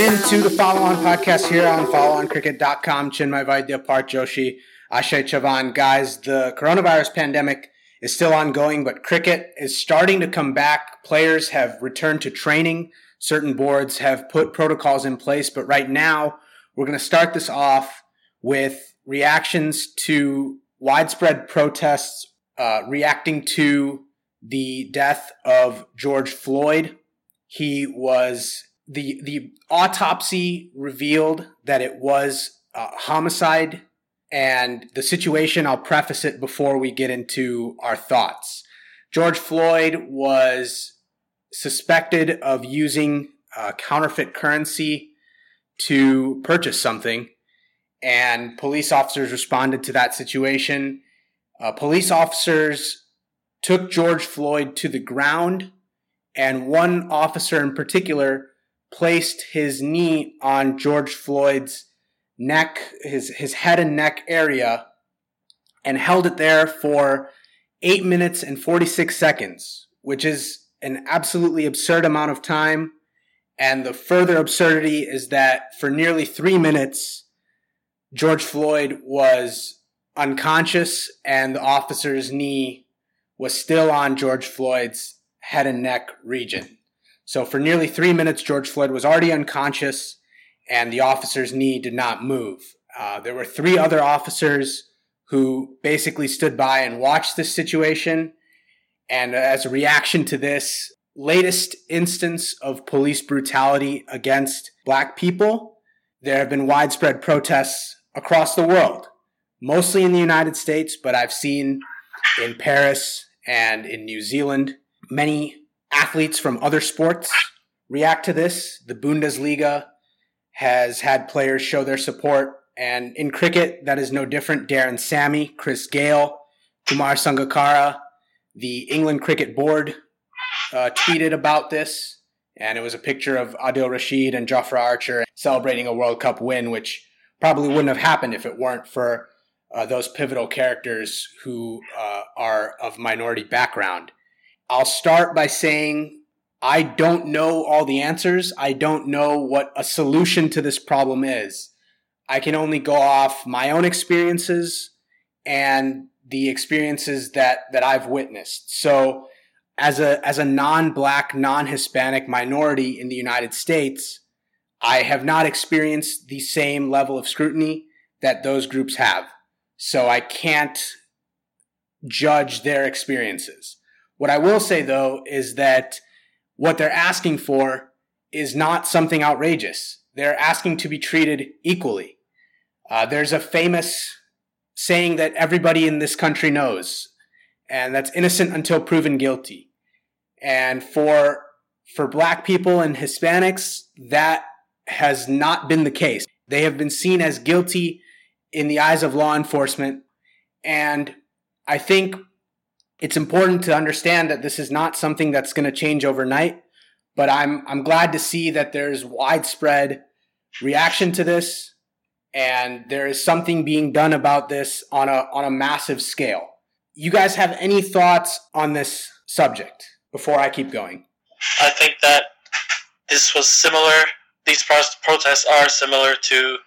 into the Follow On podcast here on followoncricket.com. Chinmay Vaidya, Paarth Joshi, Aashay Chavan. Guys, the coronavirus pandemic is still ongoing, but cricket is starting to come back. Players have returned to training. Certain boards have put protocols in place, but right now we're going to start this off with reactions to widespread protests uh, reacting to the death of George Floyd. He was the the autopsy revealed that it was a homicide and the situation I'll preface it before we get into our thoughts. George Floyd was suspected of using uh, counterfeit currency to purchase something and police officers responded to that situation. Uh, police officers took George Floyd to the ground, and one officer in particular placed his knee on George Floyd's neck, his, his head and neck area, and held it there for 8 minutes and 46 seconds, which is an absolutely absurd amount of time. And the further absurdity is that for nearly three minutes, George Floyd was unconscious and the officer's knee was still on George Floyd's head and neck region. So for nearly three minutes, George Floyd was already unconscious and the officer's knee did not move. Uh, there were three other officers who basically stood by and watched this situation. And as a reaction to this latest instance of police brutality against black people, there have been widespread protests across the world, mostly in the United States, but I've seen in Paris and in New Zealand many athletes from other sports react to this. The Bundesliga has had players show their support, and in cricket, that is no different. Darren Sammy, Chris Gayle, Kumar Sangakkara, the England Cricket Board uh, tweeted about this, and it was a picture of Adil Rashid and Jofra Archer celebrating a World Cup win, which probably wouldn't have happened if it weren't for uh, those pivotal characters who uh, are of minority background. I'll start by saying I don't know all the answers. I don't know what a solution to this problem is. I can only go off my own experiences and the experiences that, that I've witnessed. So, as a, as a non black, non Hispanic minority in the United States, I have not experienced the same level of scrutiny that those groups have. So I can't judge their experiences. What I will say though is that what they're asking for is not something outrageous. They're asking to be treated equally. Uh, there's a famous saying that everybody in this country knows, and that's innocent until proven guilty. And for for black people and Hispanics, that has not been the case. They have been seen as guilty in the eyes of law enforcement. And I think it's important to understand that this is not something that's going to change overnight. But I'm, I'm glad to see that there's widespread reaction to this and there is something being done about this on a, on a massive scale. You guys have any thoughts on this subject before I keep going? I think that this was similar these protests are similar to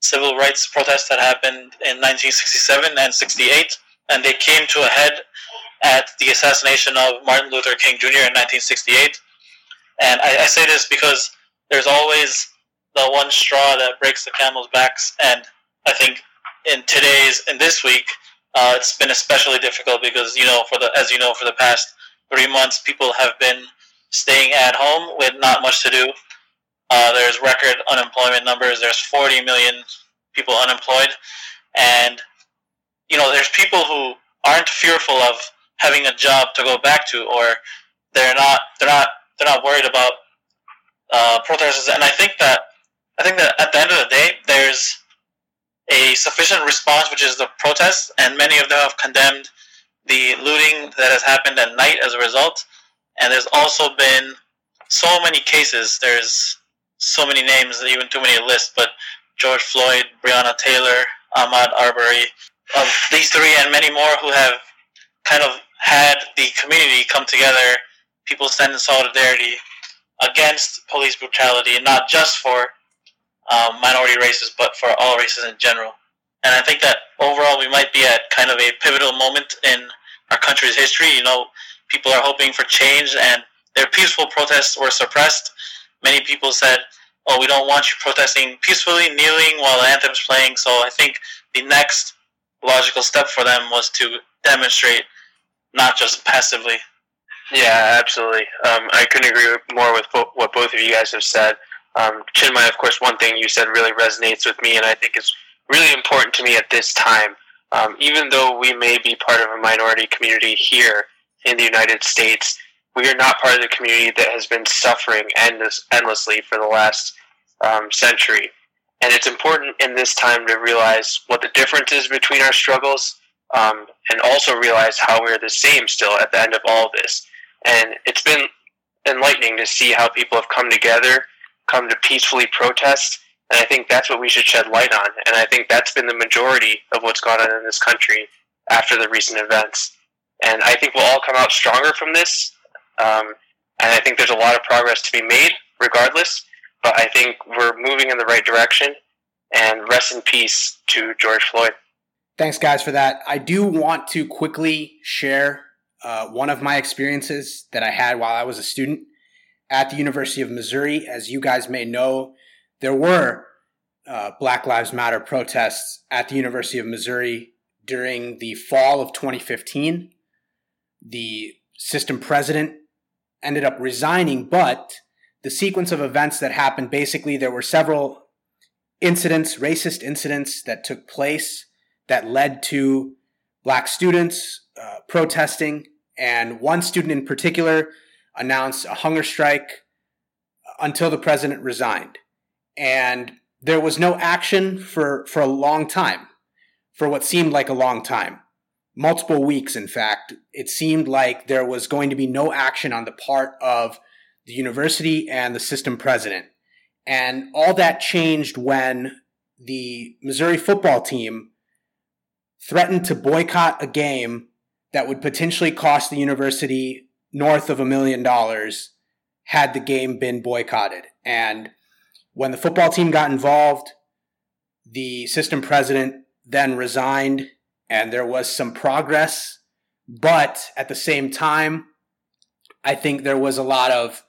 civil rights protests that happened in 1967 and 68, and they came to a head at the assassination of Martin Luther King Jr. in 1968. And I, I say this because there's always the one straw that breaks the camel's backs, and I think in today's in this week, uh, it's been especially difficult because you know for the as you know for the past three months, people have been staying at home with not much to do. Uh, there's record unemployment numbers. There's 40 million people unemployed, and you know there's people who aren't fearful of having a job to go back to, or they're not they're not they're not worried about uh, protesters. And I think that I think that at the end of the day, there's a sufficient response, which is the protests, and many of them have condemned the looting that has happened at night as a result. And there's also been so many cases. There's so many names, even too many to list, but George Floyd, Breonna Taylor, Ahmaud Arbery, of these three and many more who have kind of had the community come together, people stand in solidarity against police brutality, not just for um, minority races, but for all races in general. And I think that overall we might be at kind of a pivotal moment in our country's history. You know, people are hoping for change, and their peaceful protests were suppressed. Many people said, "Oh, we don't want you protesting peacefully, kneeling while the anthem's playing." So I think the next logical step for them was to demonstrate, not just passively. Yeah, absolutely. Um, I couldn't agree more with bo- what both of you guys have said. Um, Chinmay, of course, one thing you said really resonates with me, and I think is really important to me at this time. Um, even though we may be part of a minority community here in the United States, we are not part of the community that has been suffering endless, endlessly for the last um, century. And it's important in this time to realize what the difference is between our struggles um, and also realize how we're the same still at the end of all of this. And it's been enlightening to see how people have come together, come to peacefully protest. And I think that's what we should shed light on. And I think that's been the majority of what's gone on in this country after the recent events. And I think we'll all come out stronger from this. Um, and I think there's a lot of progress to be made regardless. But I think we're moving in the right direction. And rest in peace to George Floyd. Thanks, guys, for that. I do want to quickly share uh, one of my experiences that I had while I was a student at the University of Missouri. As you guys may know, there were uh, Black Lives Matter protests at the University of Missouri during the fall of 2015. The system president ended up resigning, but the sequence of events that happened basically, there were several incidents, racist incidents that took place that led to black students uh, protesting and one student in particular announced a hunger strike until the president resigned. And there was no action for, for a long time, for what seemed like a long time. Multiple weeks, in fact. It seemed like there was going to be no action on the part of the university and the system president. And all that changed when the Missouri football team threatened to boycott a game that would potentially cost the university north of a million dollars had the game been boycotted. And when the football team got involved, the system president then resigned and there was some progress. But at the same time, I think there was a lot of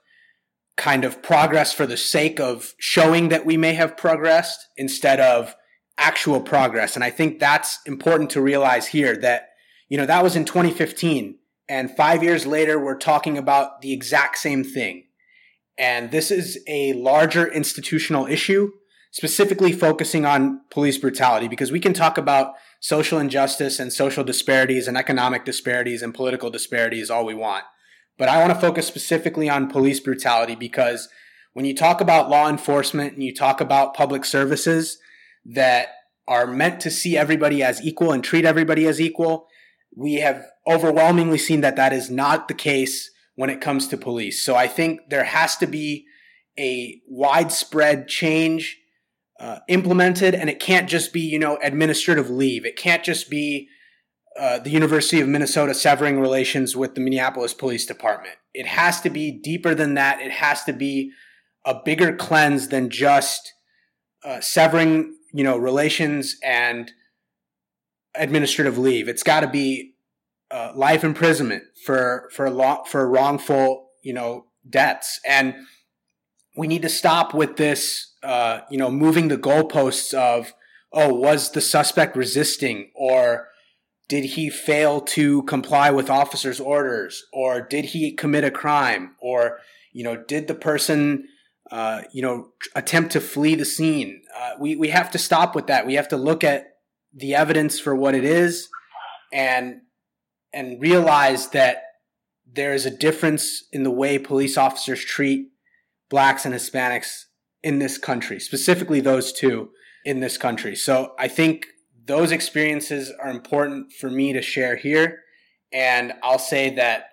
kind of progress for the sake of showing that we may have progressed instead of actual progress. And I think that's important to realize here that you know, that was in 2015. And five years later, we're talking about the exact same thing. And this is a larger institutional issue, specifically focusing on police brutality, because we can talk about social injustice and social disparities and economic disparities and political disparities all we want. But I want to focus specifically on police brutality because when you talk about law enforcement and you talk about public services that are meant to see everybody as equal and treat everybody as equal, we have overwhelmingly seen that that is not the case when it comes to police. So I think there has to be a widespread change uh, implemented, and it can't just be you know administrative leave. It can't just be uh, the University of Minnesota severing relations with the Minneapolis Police Department. It has to be deeper than that. It has to be a bigger cleanse than just uh, severing you know relations and administrative leave. It's got to be uh, life imprisonment for for long, for wrongful you know debts, and we need to stop with this uh, you know moving the goalposts of oh was the suspect resisting? Or did he fail to comply with officers' orders? Or did he commit a crime? Or you know did the person uh, you know attempt to flee the scene uh, we, we have to stop with that we have to look at the evidence for what it is and and realize that there is a difference in the way police officers treat blacks and Hispanics in this country, specifically those two in this country. So I think those experiences are important for me to share here. And I'll say that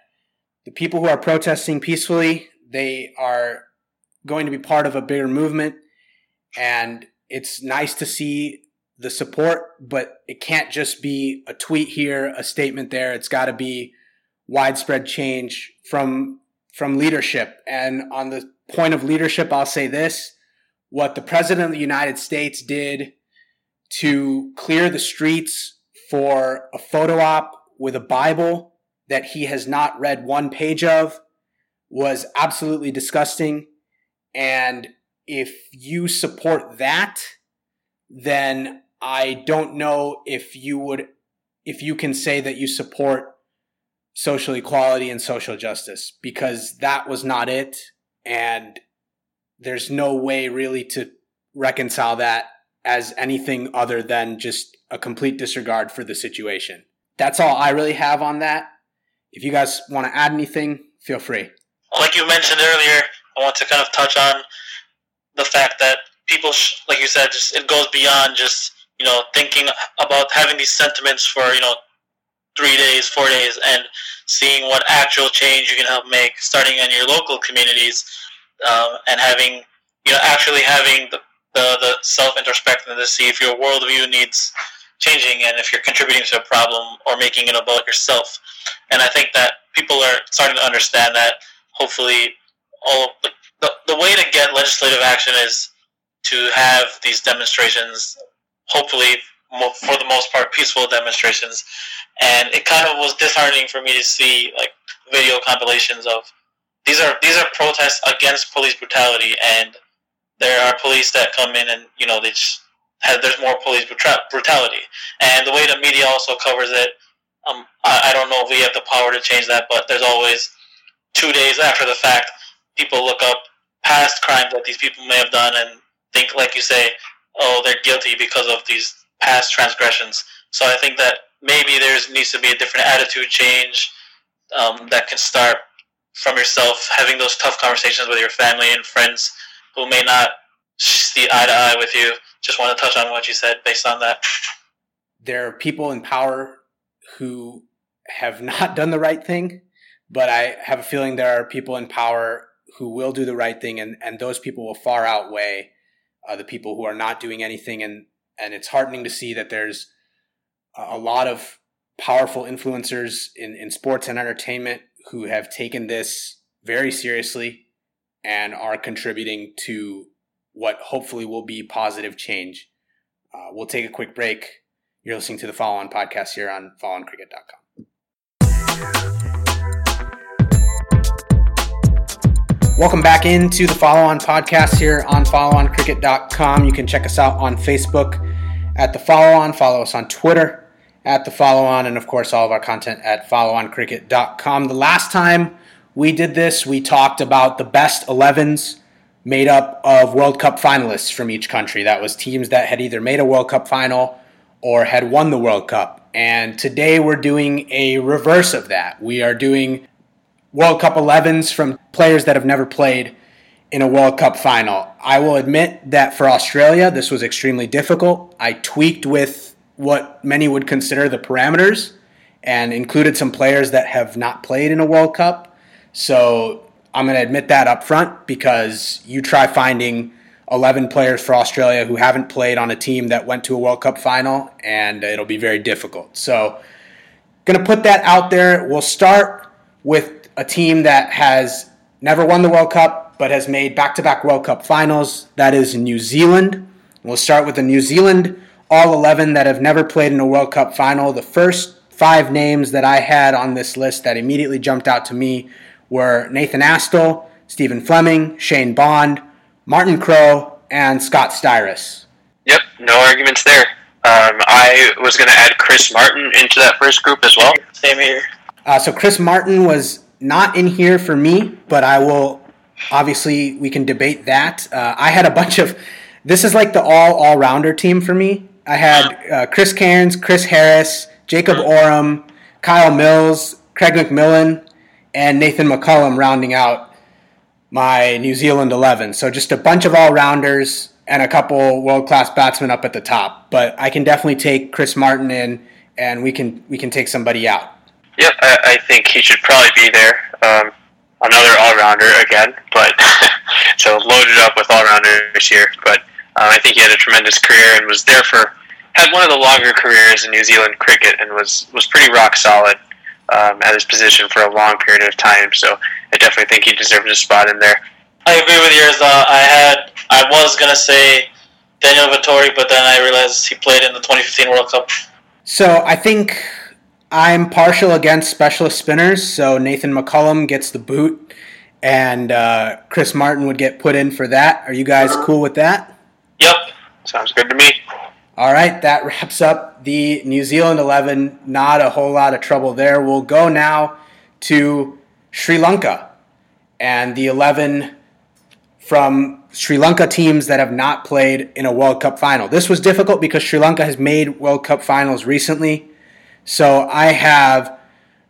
the people who are protesting peacefully, they are going to be part of a bigger movement. And it's nice to see the support, but it can't just be a tweet here, a statement there. It's got to be widespread change from from leadership. And on the point of leadership, I'll say this what the President of the United States did to clear the streets for a photo op with a Bible that he has not read one page of was absolutely disgusting. And if you support that, then I don't know if you would, if you can say that you support social equality and social justice because that was not it. And there's no way really to reconcile that as anything other than just a complete disregard for the situation. That's all I really have on that. If you guys want to add anything, feel free. Like you mentioned earlier, I want to kind of touch on the fact that people, sh- like you said, just it goes beyond just you know thinking about having these sentiments for you know three days, four days, and seeing what actual change you can help make, starting in your local communities, um, and having you know actually having the the, the self introspection to see if your worldview needs changing and if you're contributing to a problem or making it about yourself. And I think that people are starting to understand that. Hopefully, all the, the, the way to get legislative action is to have these demonstrations. Hopefully, for the most part, peaceful demonstrations. And it kind of was disheartening for me to see like video compilations of these are these are protests against police brutality and there are police that come in and you know they have there's more police brutality, and the way the media also covers it, um, I, I don't know if we have the power to change that, but there's always two days after the fact, people look up past crimes that these people may have done and think, like you say, oh, they're guilty because of these past transgressions. So I think that maybe there needs to be a different attitude change um, that can start from yourself, having those tough conversations with your family and friends who may not see eye to eye with you. Just want to touch on what you said based on that. There are people in power who have not done the right thing, but I have a feeling there are people in power who will do the right thing, and, and those people will far outweigh uh, the people who are not doing anything. And, and it's heartening to see that there's a lot of powerful influencers in, in sports and entertainment who have taken this very seriously and are contributing to what hopefully will be positive change. Uh, we'll take a quick break. You're listening to the Follow On podcast here on followoncricket.com. Welcome back into the Follow On podcast here on followoncricket.com. You can check us out on Facebook at the Follow On, follow us on Twitter at the Follow On, and of course, all of our content at followoncricket.com. The last time we did this. We talked about the best 11s made up of World Cup finalists from each country. That was teams that had either made a World Cup final or had won the World Cup. And today we're doing a reverse of that. We are doing World Cup 11s from players that have never played in a World Cup final. I will admit that for Australia, this was extremely difficult. I tweaked with what many would consider the parameters and included some players that have not played in a World Cup so I'm going to admit that up front because you try finding 11 players for Australia who haven't played on a team that went to a World Cup final, and it'll be very difficult. So, going to put that out there. We'll start with a team that has never won the World Cup but has made back to back World Cup finals. That is New Zealand. We'll start with the New Zealand all 11 that have never played in a World Cup final. The first five names that I had on this list that immediately jumped out to me were Nathan Astle, Stephen Fleming, Shane Bond, Martin Crowe, and Scott Styris. Yep, no arguments there. Um, I was going to add Chris Martin into that first group as well. Same here. Uh, so Chris Martin was not in here for me, but I will. Obviously, we can debate that. Uh, I had a bunch of. This is like the all all rounder team for me. I had uh, Chris Cairns, Chris Harris, Jacob Oram, Kyle Mills, Craig McMillan, and Nathan McCullum rounding out my New Zealand 11. So just a bunch of all rounders and a couple world class batsmen up at the top. But I can definitely take Chris Martin in, and we can we can take somebody out. Yep, I, I think he should probably be there. Um, another all rounder again, but so loaded up with all rounders here. But uh, I think he had a tremendous career and was there for had one of the longer careers in New Zealand cricket and was was pretty rock solid um, at his position for a long period of time. So I definitely think he deserves a spot in there. I agree with yours. Uh, I had I was gonna say Daniel Vettori, but then I realized he played in the 2015 World Cup. So I think I'm partial against specialist spinners. So Nathan McCullum gets the boot, and uh, Chris Martin would get put in for that. Are you guys cool with that? Yep. Sounds good to me. All right, that wraps up the New Zealand 11. Not a whole lot of trouble there. We'll go now to Sri Lanka and the 11 from Sri Lanka teams that have not played in a World Cup final. This was difficult because Sri Lanka has made World Cup finals recently. So I have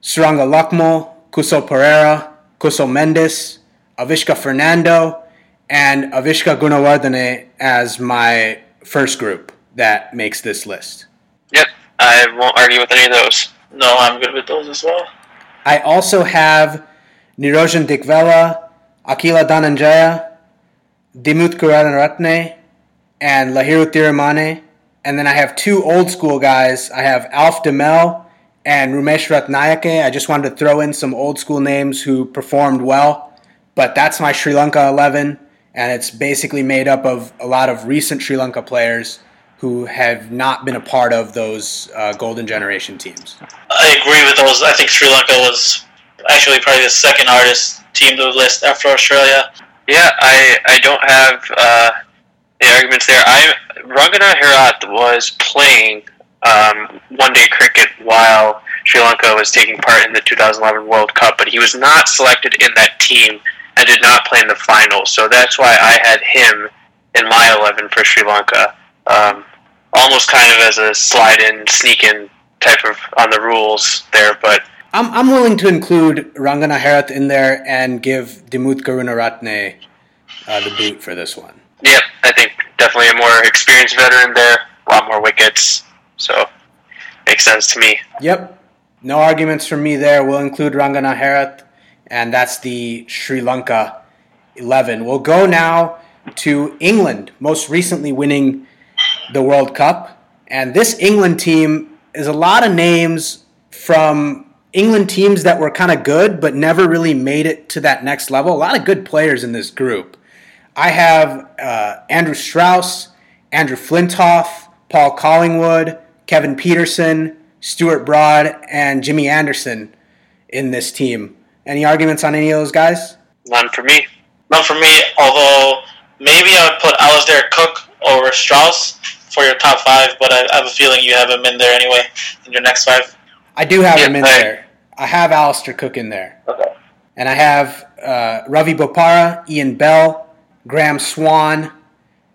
Suranga Lakmal, Kusal Perera, Kusal Mendis, Avishka Fernando, and Avishka Gunawardene as my first group that makes this list. Yep, I won't argue with any of those. No, I'm good with those as well. I also have Niroshan Dickwella, Akila Dananjaya, Dimuth Karunaratne, and Lahiru Thirimanne. And then I have two old school guys. I have Alf Demel and Rumesh Ratnayake. I just wanted to throw in some old school names who performed well. But that's my Sri Lanka 11, and it's basically made up of a lot of recent Sri Lanka players who have not been a part of those uh, Golden Generation teams. I agree with those. I think Sri Lanka was actually probably the second hardest team to list after Australia. Yeah, I, I don't have uh, the arguments there. I Rangana Herath was playing um, one day cricket while Sri Lanka was taking part in the 2011 World Cup, but he was not selected in that team and did not play in the final. So that's why I had him in my 11 for Sri Lanka. Um, almost kind of as a slide in, sneak in type of on the rules there, but I'm, I'm willing to include Rangana Herath in there and give Dimuth Karunaratne uh, the boot for this one. Yep, I think definitely a more experienced veteran there, a lot more wickets, so makes sense to me. Yep, no arguments from me there. We'll include Rangana Herath, and that's the Sri Lanka 11. We'll go now to England, most recently winning the World Cup. And this England team is a lot of names from England teams that were kind of good, but never really made it to that next level. A lot of good players in this group. I have uh, Andrew Strauss, Andrew Flintoff, Paul Collingwood, Kevin Pietersen, Stuart Broad, and Jimmy Anderson in this team. Any arguments on any of those guys? None for me. None for me, although maybe I would put Alastair Cook over Strauss for your top five, but I have a feeling you have him in there anyway in your next five. I do have Yeah, him in I- there. I have Alastair Cook in there. Okay. And I have uh, Ravi Bopara, Ian Bell, Graeme Swann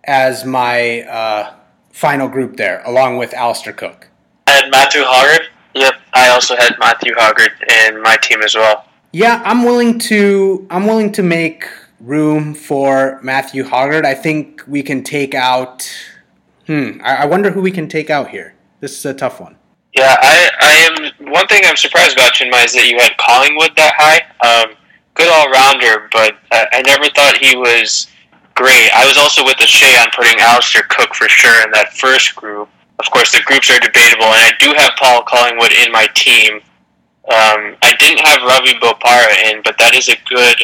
as my uh, final group there, along with Alastair Cook. I had Matthew Hoggard. Yep, I also had Matthew Hoggard in my team as well. Yeah, I'm willing to I'm willing to make room for Matthew Hoggard. I think we can take out hmm, I, I wonder who we can take out here. This is a tough one. Yeah, I, I am. One thing I'm surprised about Chinmay is that you had Collingwood that high. Um, good all rounder, but I, I never thought he was great. I was also with the Shea on putting Alastair Cook for sure in that first group. Of course, the groups are debatable, and I do have Paul Collingwood in my team. Um, I didn't have Ravi Bopara in, but that is a good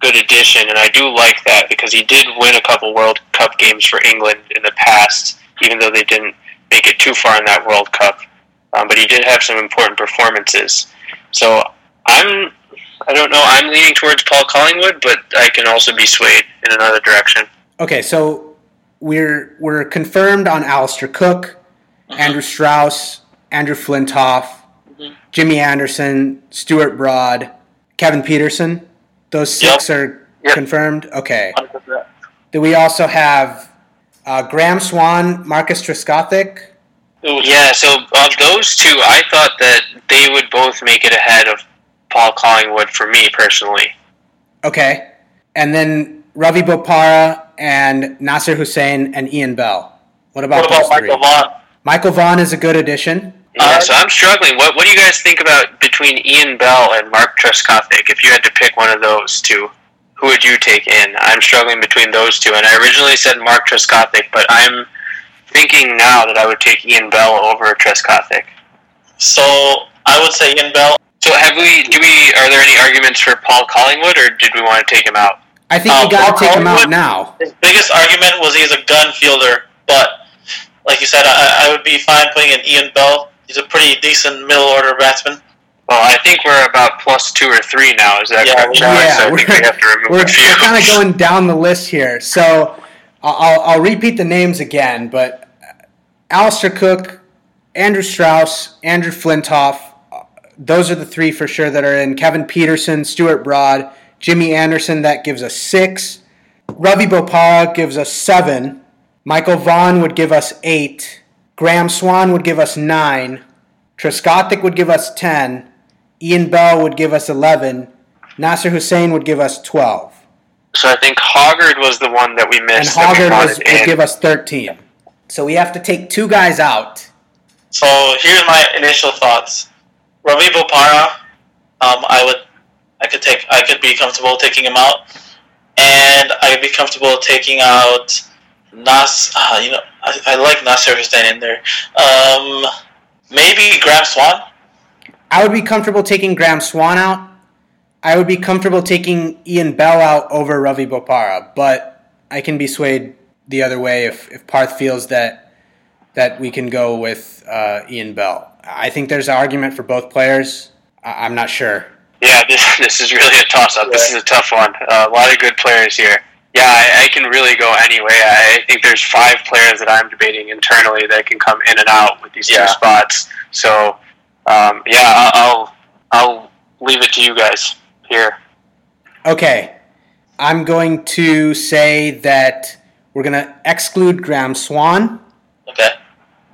good addition, and I do like that because he did win a couple World Cup games for England in the past, even though they didn't make it too far in that World Cup. Um, but he did have some important performances. So I'm, I don't know, I'm leaning towards Paul Collingwood, but I can also be swayed in another direction. Okay, so we're we're confirmed on Alastair Cook, Andrew Strauss, Andrew Flintoff, Jimmy Anderson, Stuart Broad, Kevin Pietersen. Those six are Yep. confirmed. Okay. Do we also have uh, Graeme Swann, Marcus Trescothick? Yeah, so of those two, I thought that they would both make it ahead of Paul Collingwood for me personally. Okay. And then Ravi Bopara and Nasser Hussain and Ian Bell. What about, What about those three? Michael Vaughan? Michael Vaughan is a good addition. Yeah, Uh, so I'm struggling. What What do you guys think about between Ian Bell and Mark Trescothick? If you had to pick one of those two, who would you take in? I'm struggling between those two, and I originally said Mark Trescothick, but I'm thinking now that I would take Ian Bell over Trescothick. So I would say Ian Bell. So have we? Do we? Are there any arguments for Paul Collingwood, or did we want to take him out? I think Uh, we got to take him out now. His biggest argument was he's a gun fielder, but like you said, I, I would be fine putting in Ian Bell. He's a pretty decent middle order batsman. Well, I think we're about plus two or three now. Is that Yeah, correct, yeah, so I think we're- we have to remove We're, we're kind of going down the list here. So I'll, I'll, I'll repeat the names again, but Alastair Cook, Andrew Strauss, Andrew Flintoff, uh, those are the three for sure that are in. Kevin Pietersen, Stuart Broad, Jimmy Anderson, that gives us six. Ravi Bopara gives us seven. Michael Vaughan would give us eight. Graeme Swann would give us nine. Trescothick would give us ten. Ian Bell would give us eleven. Nasser Hussain would give us twelve. So I think Hoggard was the one that we missed. we Hoggard was, would give us thirteen. So we have to take two guys out. So here's my initial thoughts. Ravi Bopara, um, I would, I could take, I could be comfortable taking him out, and I'd be comfortable taking out Nas. Uh, you know, I, I like Nasser Hussain in there. Um, maybe Graeme Swann. I would be comfortable taking Graeme Swann out. I would be comfortable taking Ian Bell out over Ravi Bopara, but I can be swayed the other way if, if Paarth feels that that we can go with uh, Ian Bell. I think there's an argument for both players. I- I'm not sure. Yeah, this this is really a toss up. This is a tough one. Uh, a lot of good players here. Yeah, I, I can really go anyway. I, I think there's five players that I'm debating internally that can come in and out with these Yeah. two spots. So, um, yeah, I'll I'll leave it to you guys here. Okay, I'm going to say that we're going to exclude Graeme Swann, Okay.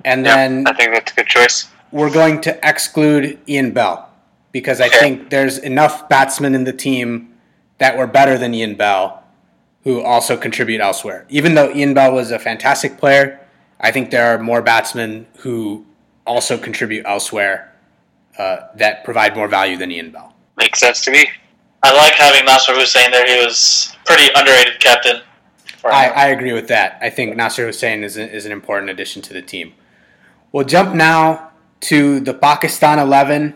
and then I think that's a good choice. We're going to exclude Ian Bell because I think there's enough batsmen in the team that were better than Ian Bell who also contribute elsewhere. Even though Ian Bell was a fantastic player, I think there are more batsmen who also contribute elsewhere uh, that provide more value than Ian Bell. Makes sense to me. I like having Nasser Hussain there. He was pretty underrated captain. I. I agree with that. I think Nasser Hussain is, a, is an important addition to the team. We'll jump now to the Pakistan 11.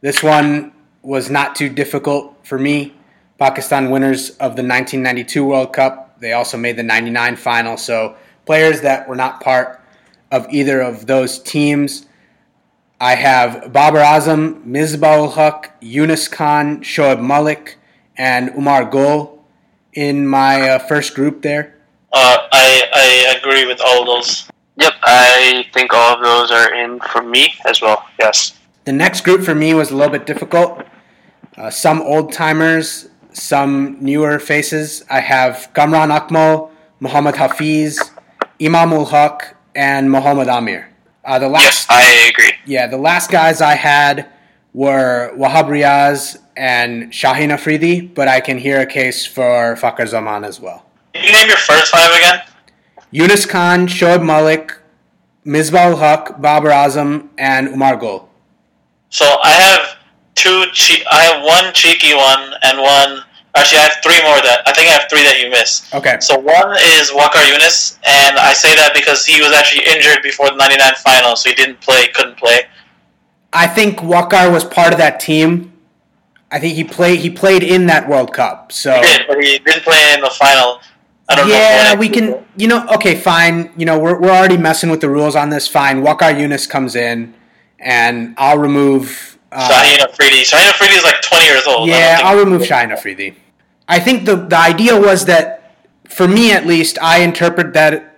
This one was not too difficult for me. Pakistan winners of the 1992 World Cup. They also made the 99 final. So players that were not part of either of those teams. I have Babar Azam, Misbah Haq, Younis Khan, Shoaib Malik, and Umar Gul in my uh, first group there. Uh, I I agree with all those. Yep, I think all of those are in for me as well. Yes. The next group for me was a little bit difficult. Uh, some old timers, some newer faces. I have Kamran Akmal, Muhammad Hafiz, Imam ul Haq, and Muhammad Amir. Uh, the Yes, last, I agree. yeah, the last guys I had were Wahab Riaz and Shaheen Afridi, but I can hear a case for Fakhr Zaman as well. Can you name your first five again? Younis Khan, Shoaib Malik, Misbah ul Haq, Babar Azam, and Umar Gul. So I have two. Che- I have one cheeky one and one. Actually, I have three more that I think I have three that you missed. Okay. So one is Waqar Younis, and I say that because he was actually injured before the '99 final, so he didn't play, couldn't play. I think Waqar was part of that team. I think he played he played in that World Cup. So He did, but he didn't play in the final. I don't know. yeah, we can. You know, okay, fine. You know, we're we're already messing with the rules on this. Fine, Waqar Younis comes in, and I'll remove. Uh, Shaheen Afridi. Shaheen Afridi is like 20 years old. Yeah, I'll remove Shaheen Afridi. I think the the idea was that, for me at least, I interpret that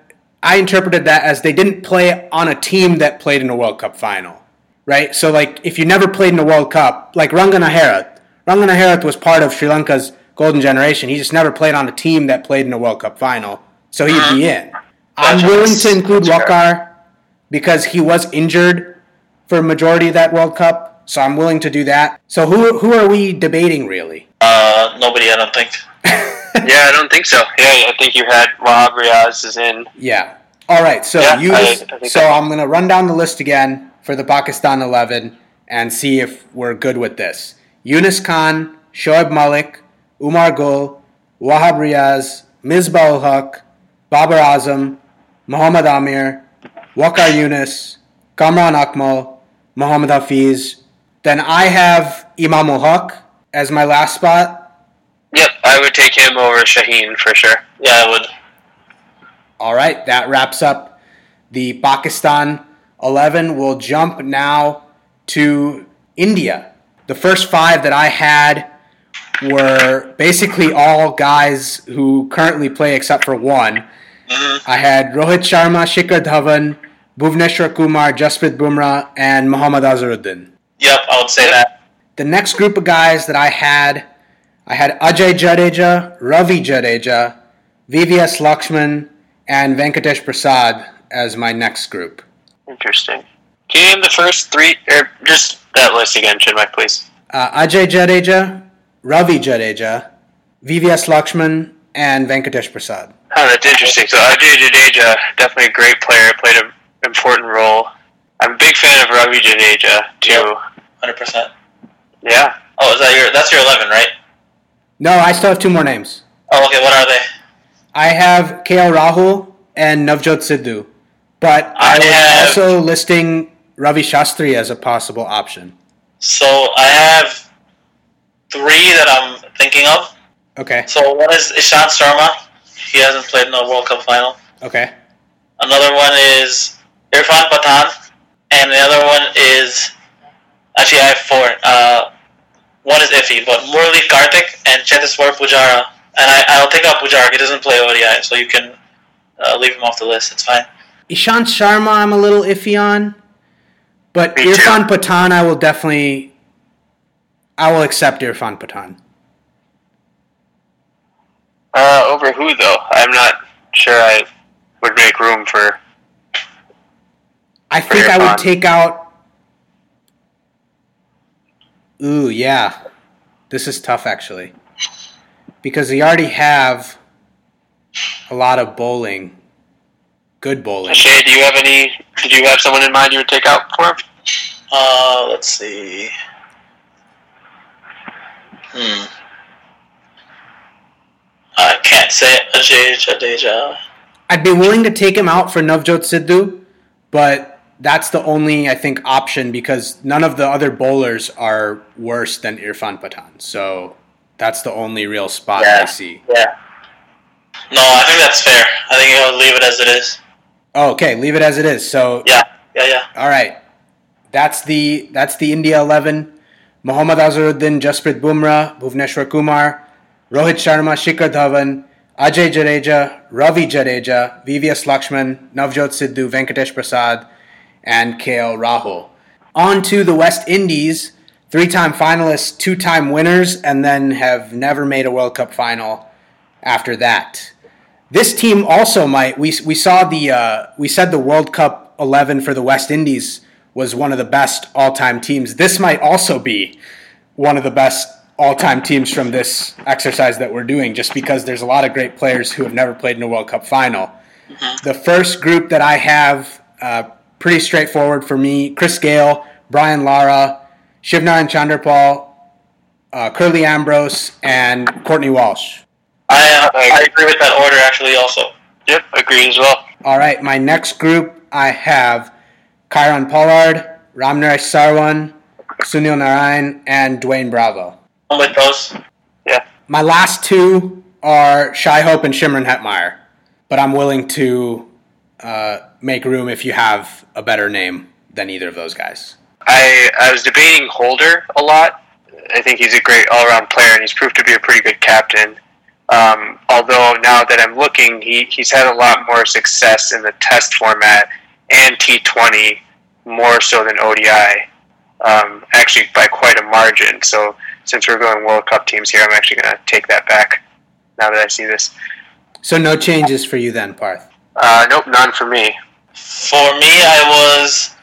I interpreted that as they didn't play on a team that played in a World Cup final, right? So like, if you never played in a World Cup, like Rangana Herath was part of Sri Lanka's golden generation. He just never played on a team that played in a World Cup final, so he'd be in. I'm willing to include That's fair. Waqar because he was injured for a majority of that World Cup. So I'm willing to do that. So who who are we debating really? Uh, nobody, I don't think. Yeah, I don't think so. Yeah, I think you had Wahab Riaz is in. Yeah. All right. So Yeah, you. I, I so that. I'm gonna run down the list again for the Pakistan 11 and see if we're good with this. Younis Khan, Shoaib Malik, Umar Gul, Wahab Riaz, Misbah ul Haq, Babar Azam, Muhammad Amir, Waqar Younis, Kamran Akmal, Muhammad Hafiz, Then I have Imam ul Haq as my last spot. Yep, I would take him over Shaheen for sure. Yeah, I would. All right, that wraps up the Pakistan 11. We'll jump now to India. The first five that I had were basically all guys who currently play except for one. hmm I had Rohit Sharma, Shikhar Dhawan, Bhuvneshwar Kumar, Jasprit Bumrah, and Muhammad Azharuddin. Yep, I would say that. The next group of guys that I had, I had Ajay Jadeja, Ravi Jadeja, VVS Laxman, and Venkatesh Prasad as my next group. Interesting. Can you name the first three, or just that list again, Chinmay, please? Uh, Ajay Jadeja, Ravi Jadeja, VVS Laxman, and Venkatesh Prasad. Oh, that's interesting. So Ajay Jadeja, definitely a great player, played an important role. I'm a big fan of Ravi Jadeja too. Yep. Hundred percent. Yeah. Oh, is that your? That's your eleven, right? No, I still have two more names. Oh, okay. What are they? I have KL Rahul and Navjot Sidhu, but I I was have- also listing Ravi Shastri as a possible option. So I have three that I'm thinking of. Okay, So one is Ishant Sharma. He hasn't played in a World Cup final. okay. Another one is Irfan Pathan, and the other one is actually I have four. Uh, one is iffy, but Murali Karthik and Cheteshwar Pujara. And I, I'll take out Pujara. He doesn't play ODI, so you can uh, leave him off the list. It's fine. Ishant Sharma, I'm a little iffy on, but Me too. Irfan Pathan, I will definitely, I will accept Irfan Pathan. Uh, over who though? I'm not sure I would make room for. I For think I would take out. Ooh, yeah, this is tough actually, because they already have a lot of bowling, good bowling. Shay, do you have any? Did you have someone in mind you would take out for him? Uh, let's see. Hmm. I can't say Ajay Jadeja. I'd be willing to take him out for Navjot Sidhu, but that's the only I think option because none of the other bowlers are worse than Irfan Pathan. So that's the only real spot I see. Yeah. No, I think that's fair. I think I'll leave it as it is. Oh, okay, leave it as it is. So Yeah, yeah, yeah. all right, that's the that's the India eleven. Mohammad Azharuddin, Jasprit Bumrah, Bhuvneshwar Kumar, Rohit Sharma, Shikhar Dhawan, Ajay Jadeja, Ravi Jadeja, VVS Laxman, Navjot Sidhu, Venkatesh Prasad, and KL Rahul. On to the West Indies, three-time finalists, two-time winners, and then have never made a World Cup final after that. This team also might. We, we saw the uh, we said the World Cup eleven for the West Indies was one of the best all-time teams. This might also be one of the best all-time teams from this exercise that we're doing, just because there's a lot of great players who have never played in a World Cup final. The first group that I have, uh, pretty straightforward for me: Chris Gayle, Brian Lara, Shivnarine Chanderpaul, uh, Curtly Ambrose, and Courtney Walsh. I, uh, I agree with that order actually. Also, Yep, agree as well. All right, my next group I have Kieron Pollard, Ramnaresh Sarwan, Sunil Narayan, and Dwayne Bravo. I'm with those. Yeah. My last two are Shai Hope and Shimron Hetmyer, but I'm willing to uh, make room if you have a better name than either of those guys. I I was debating Holder a lot. I think he's a great all around player, and he's proved to be a pretty good captain. Um, although now that I'm looking, he, he's had a lot more success in the Test format and T20 more so than ODI, um, actually by quite a margin. So since we're going World Cup teams here, I'm actually going to take that back now that I see this. So no changes for you then, Paarth. Uh, nope, none for me. For me, I was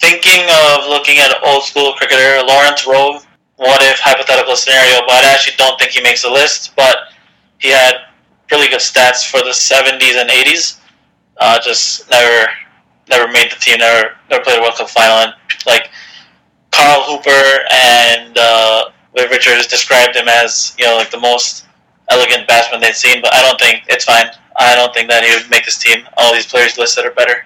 thinking of looking at old school cricketer Lawrence Rowe. What if hypothetical scenario? But I actually don't think he makes the list. But he had really good stats for the 70s and 80s. Uh, just never, never made the team. Never, never played a World Cup final. And like Carl Hooper and uh, Richards described him as you know like the most elegant batsman they'd seen. But I don't think it's fine. I don't think that he would make this team. All these players listed are better.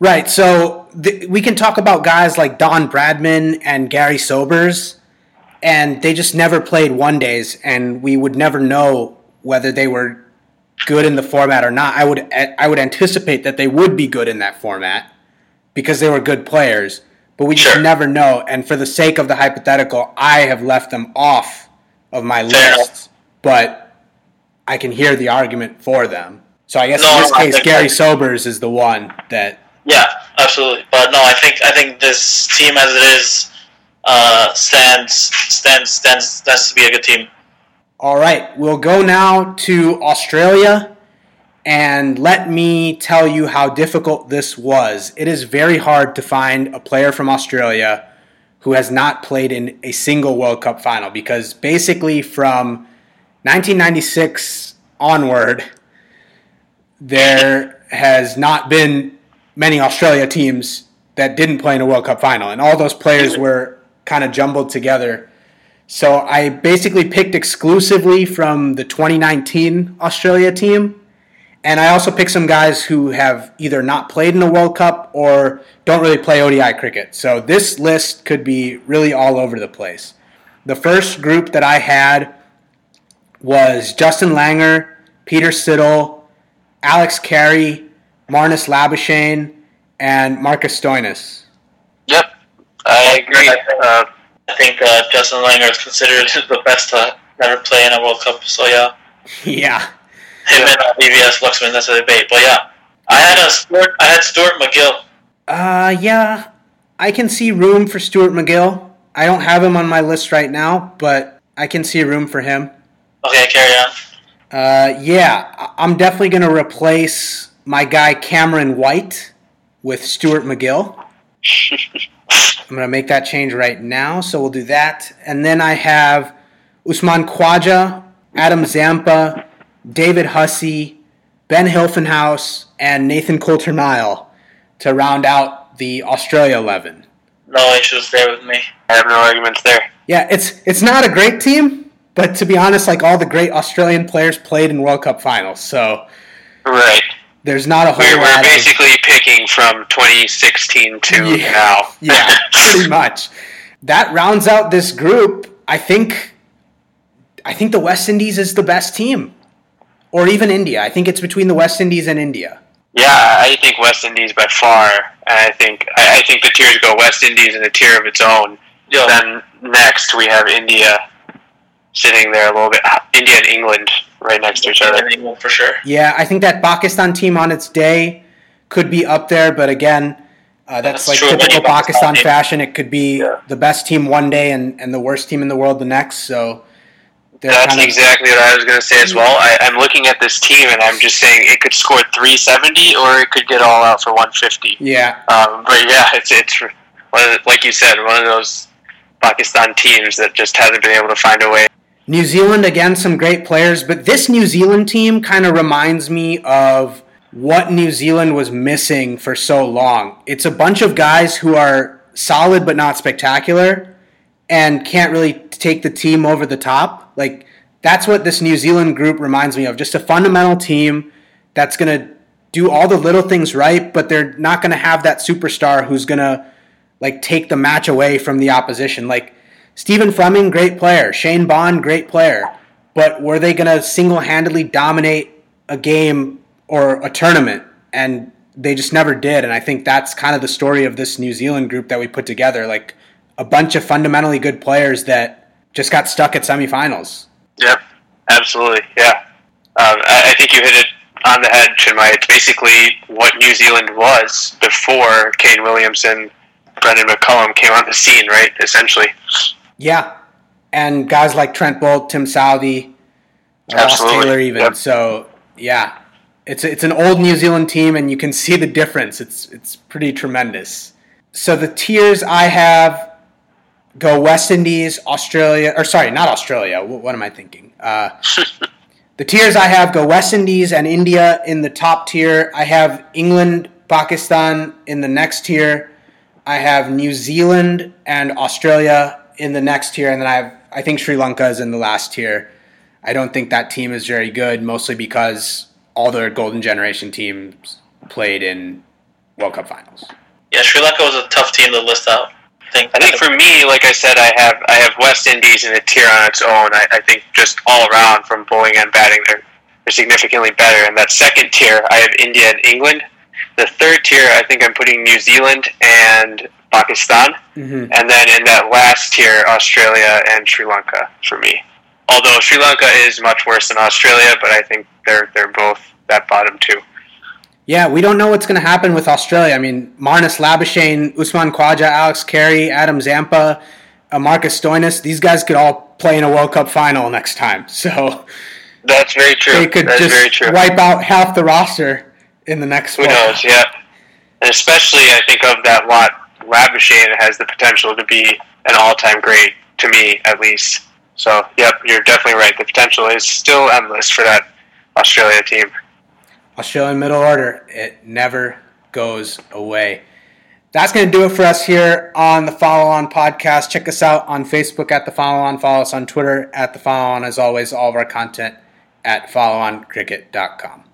Right. So th- we can talk about guys like Don Bradman and Garry Sobers, and they just never played one days, and we would never know whether they were good in the format or not. I would I would anticipate that they would be good in that format because they were good players, but we just never know. And for the sake of the hypothetical, I have left them off of my Fair list, but I can hear the argument for them. So I guess No, in this I case, Garry Sobers is the one that Yeah, absolutely. But no, I think I think this team as it is uh, stands stands stands stands to be a good team. All right, we'll go now to Australia and let me tell you how difficult this was. It is very hard to find a player from Australia who has not played in a single World Cup final because basically from 1996 onward, there has not been many Australia teams that didn't play in a World Cup final, and all those players were kind of jumbled together. So I basically picked exclusively from the 2019 Australia team. And I also picked some guys who have either not played in a World Cup or don't really play ODI cricket. So this list could be really all over the place. The first group that I had was Justin Langer, Peter Siddle, Alex Carey, Marnus Labuschagne, and Marcus Stoinis. Yep, I agree. Uh, I think uh, Justin Langer is considered the best to ever play in a World Cup. So yeah, yeah. him and uh, VVS Laxman, that's a debate. But yeah, I had a Stuart, I had Stuart MacGill. Uh, yeah, I can see room for Stuart MacGill. I don't have him on my list right now, but I can see room for him. Okay, carry on. Uh, yeah, I'm definitely going to replace my guy Cameron White with Stuart MacGill. I'm going to make that change right now, so we'll do that. And then I have Usman Khawaja, Adam Zampa, David Hussey, Ben Hilfenhaus, and Nathan Coulter Nile to round out the Australia 11. No issues there with me. I have no arguments there. Yeah, it's it's not a great team, but to be honest, like all the great Australian players played in World Cup finals, so Right. There's not a whole We're, we're lot. of- basically picking from 2016 to Yeah. now. yeah, pretty much. That rounds out this group. I think I think the West Indies is the best team. Or even India. I think it's between the West Indies and India. Yeah, I think West Indies by far. And I think I, I think the tiers go West Indies in a tier of its own. Yo, Then next we have India sitting there a little bit. India and England right next to each other. in England for sure. Yeah, I think that Pakistan team on its day could be up there, but again, uh, that's, That's like true typical Pakistan Pakistan fashion. It could be Yeah. the best team one day and, and the worst team in the world the next. So they're That's kind of exactly what I was going to say as well. I, I'm looking at this team and I'm just saying it could score 370 or it could get all out for 150. yeah, Um, but yeah, it's it's one of the- like you said, one of those Pakistan teams that just hasn't been able to find a way. New Zealand again, some great players, but this New Zealand team kind of reminds me of what New Zealand was missing for so long. It's a bunch of guys who are solid but not spectacular and can't really take the team over the top. Like that's what this New Zealand group reminds me of. Just a fundamental team that's going to do all the little things right, but they're not going to have that superstar who's going to like take the match away from the opposition. Like Stephen Fleming, great player. Shane Bond, great player. But were they going to single-handedly dominate a game or a tournament? And they just never did. And I think that's kind of the story of this New Zealand group that we put together. Like a bunch of fundamentally good players that just got stuck at semifinals. Yep, absolutely, yeah. Um, I, I think you hit it on the head, Chinmay. It's basically what New Zealand was before Kane Williamson, Brendon McCullum came on the scene, right? Essentially. Yeah. And guys like Trent Boult, Tim Southee, Ross Taylor, even. Yep. So, yeah. It's, it's an old New Zealand team, and you can see the difference. It's, it's pretty tremendous. So, the tiers I have go West Indies, Australia, or sorry, not Australia. What, what am I thinking? Uh, the tiers I have go West Indies and India in the top tier. I have England, Pakistan in the next tier. I have New Zealand and Australia in the next tier, and then I have I think Sri Lanka is in the last tier. I don't think that team is very good, mostly because all their golden generation teams played in World Cup finals. Yeah, Sri Lanka was a tough team to list out. I think, I think for me, like I said, I have I have West Indies in a tier on its own. I, I think just all around from bowling and batting, they're, they're significantly better. And that second tier, I have India and England. The third tier, I think I'm putting New Zealand and Pakistan. Mm-hmm. And then in that last tier, Australia and Sri Lanka for me. Although Sri Lanka is much worse than Australia, but I think they're they're both that bottom two. Yeah, we don't know what's going to happen with Australia. I mean, Marnus Labuschagne, Usman Khawaja, Alex Carey, Adam Zampa, uh, Marcus Stoinis, these guys could all play in a World Cup final next time. So that's very true. They could that's just wipe out half the roster in the next. Who knows? Yeah, and especially I think of that lot, Labuschagne has the potential to be an all-time great to me, at least. So, yep, you're definitely right. The potential is still endless for that Australia team. Australian middle order, it never goes away. That's going to do it for us here on the Follow On podcast. Check us out on Facebook at the Follow On. Follow us on Twitter at the Follow On. As always, all of our content at followoncricket.com.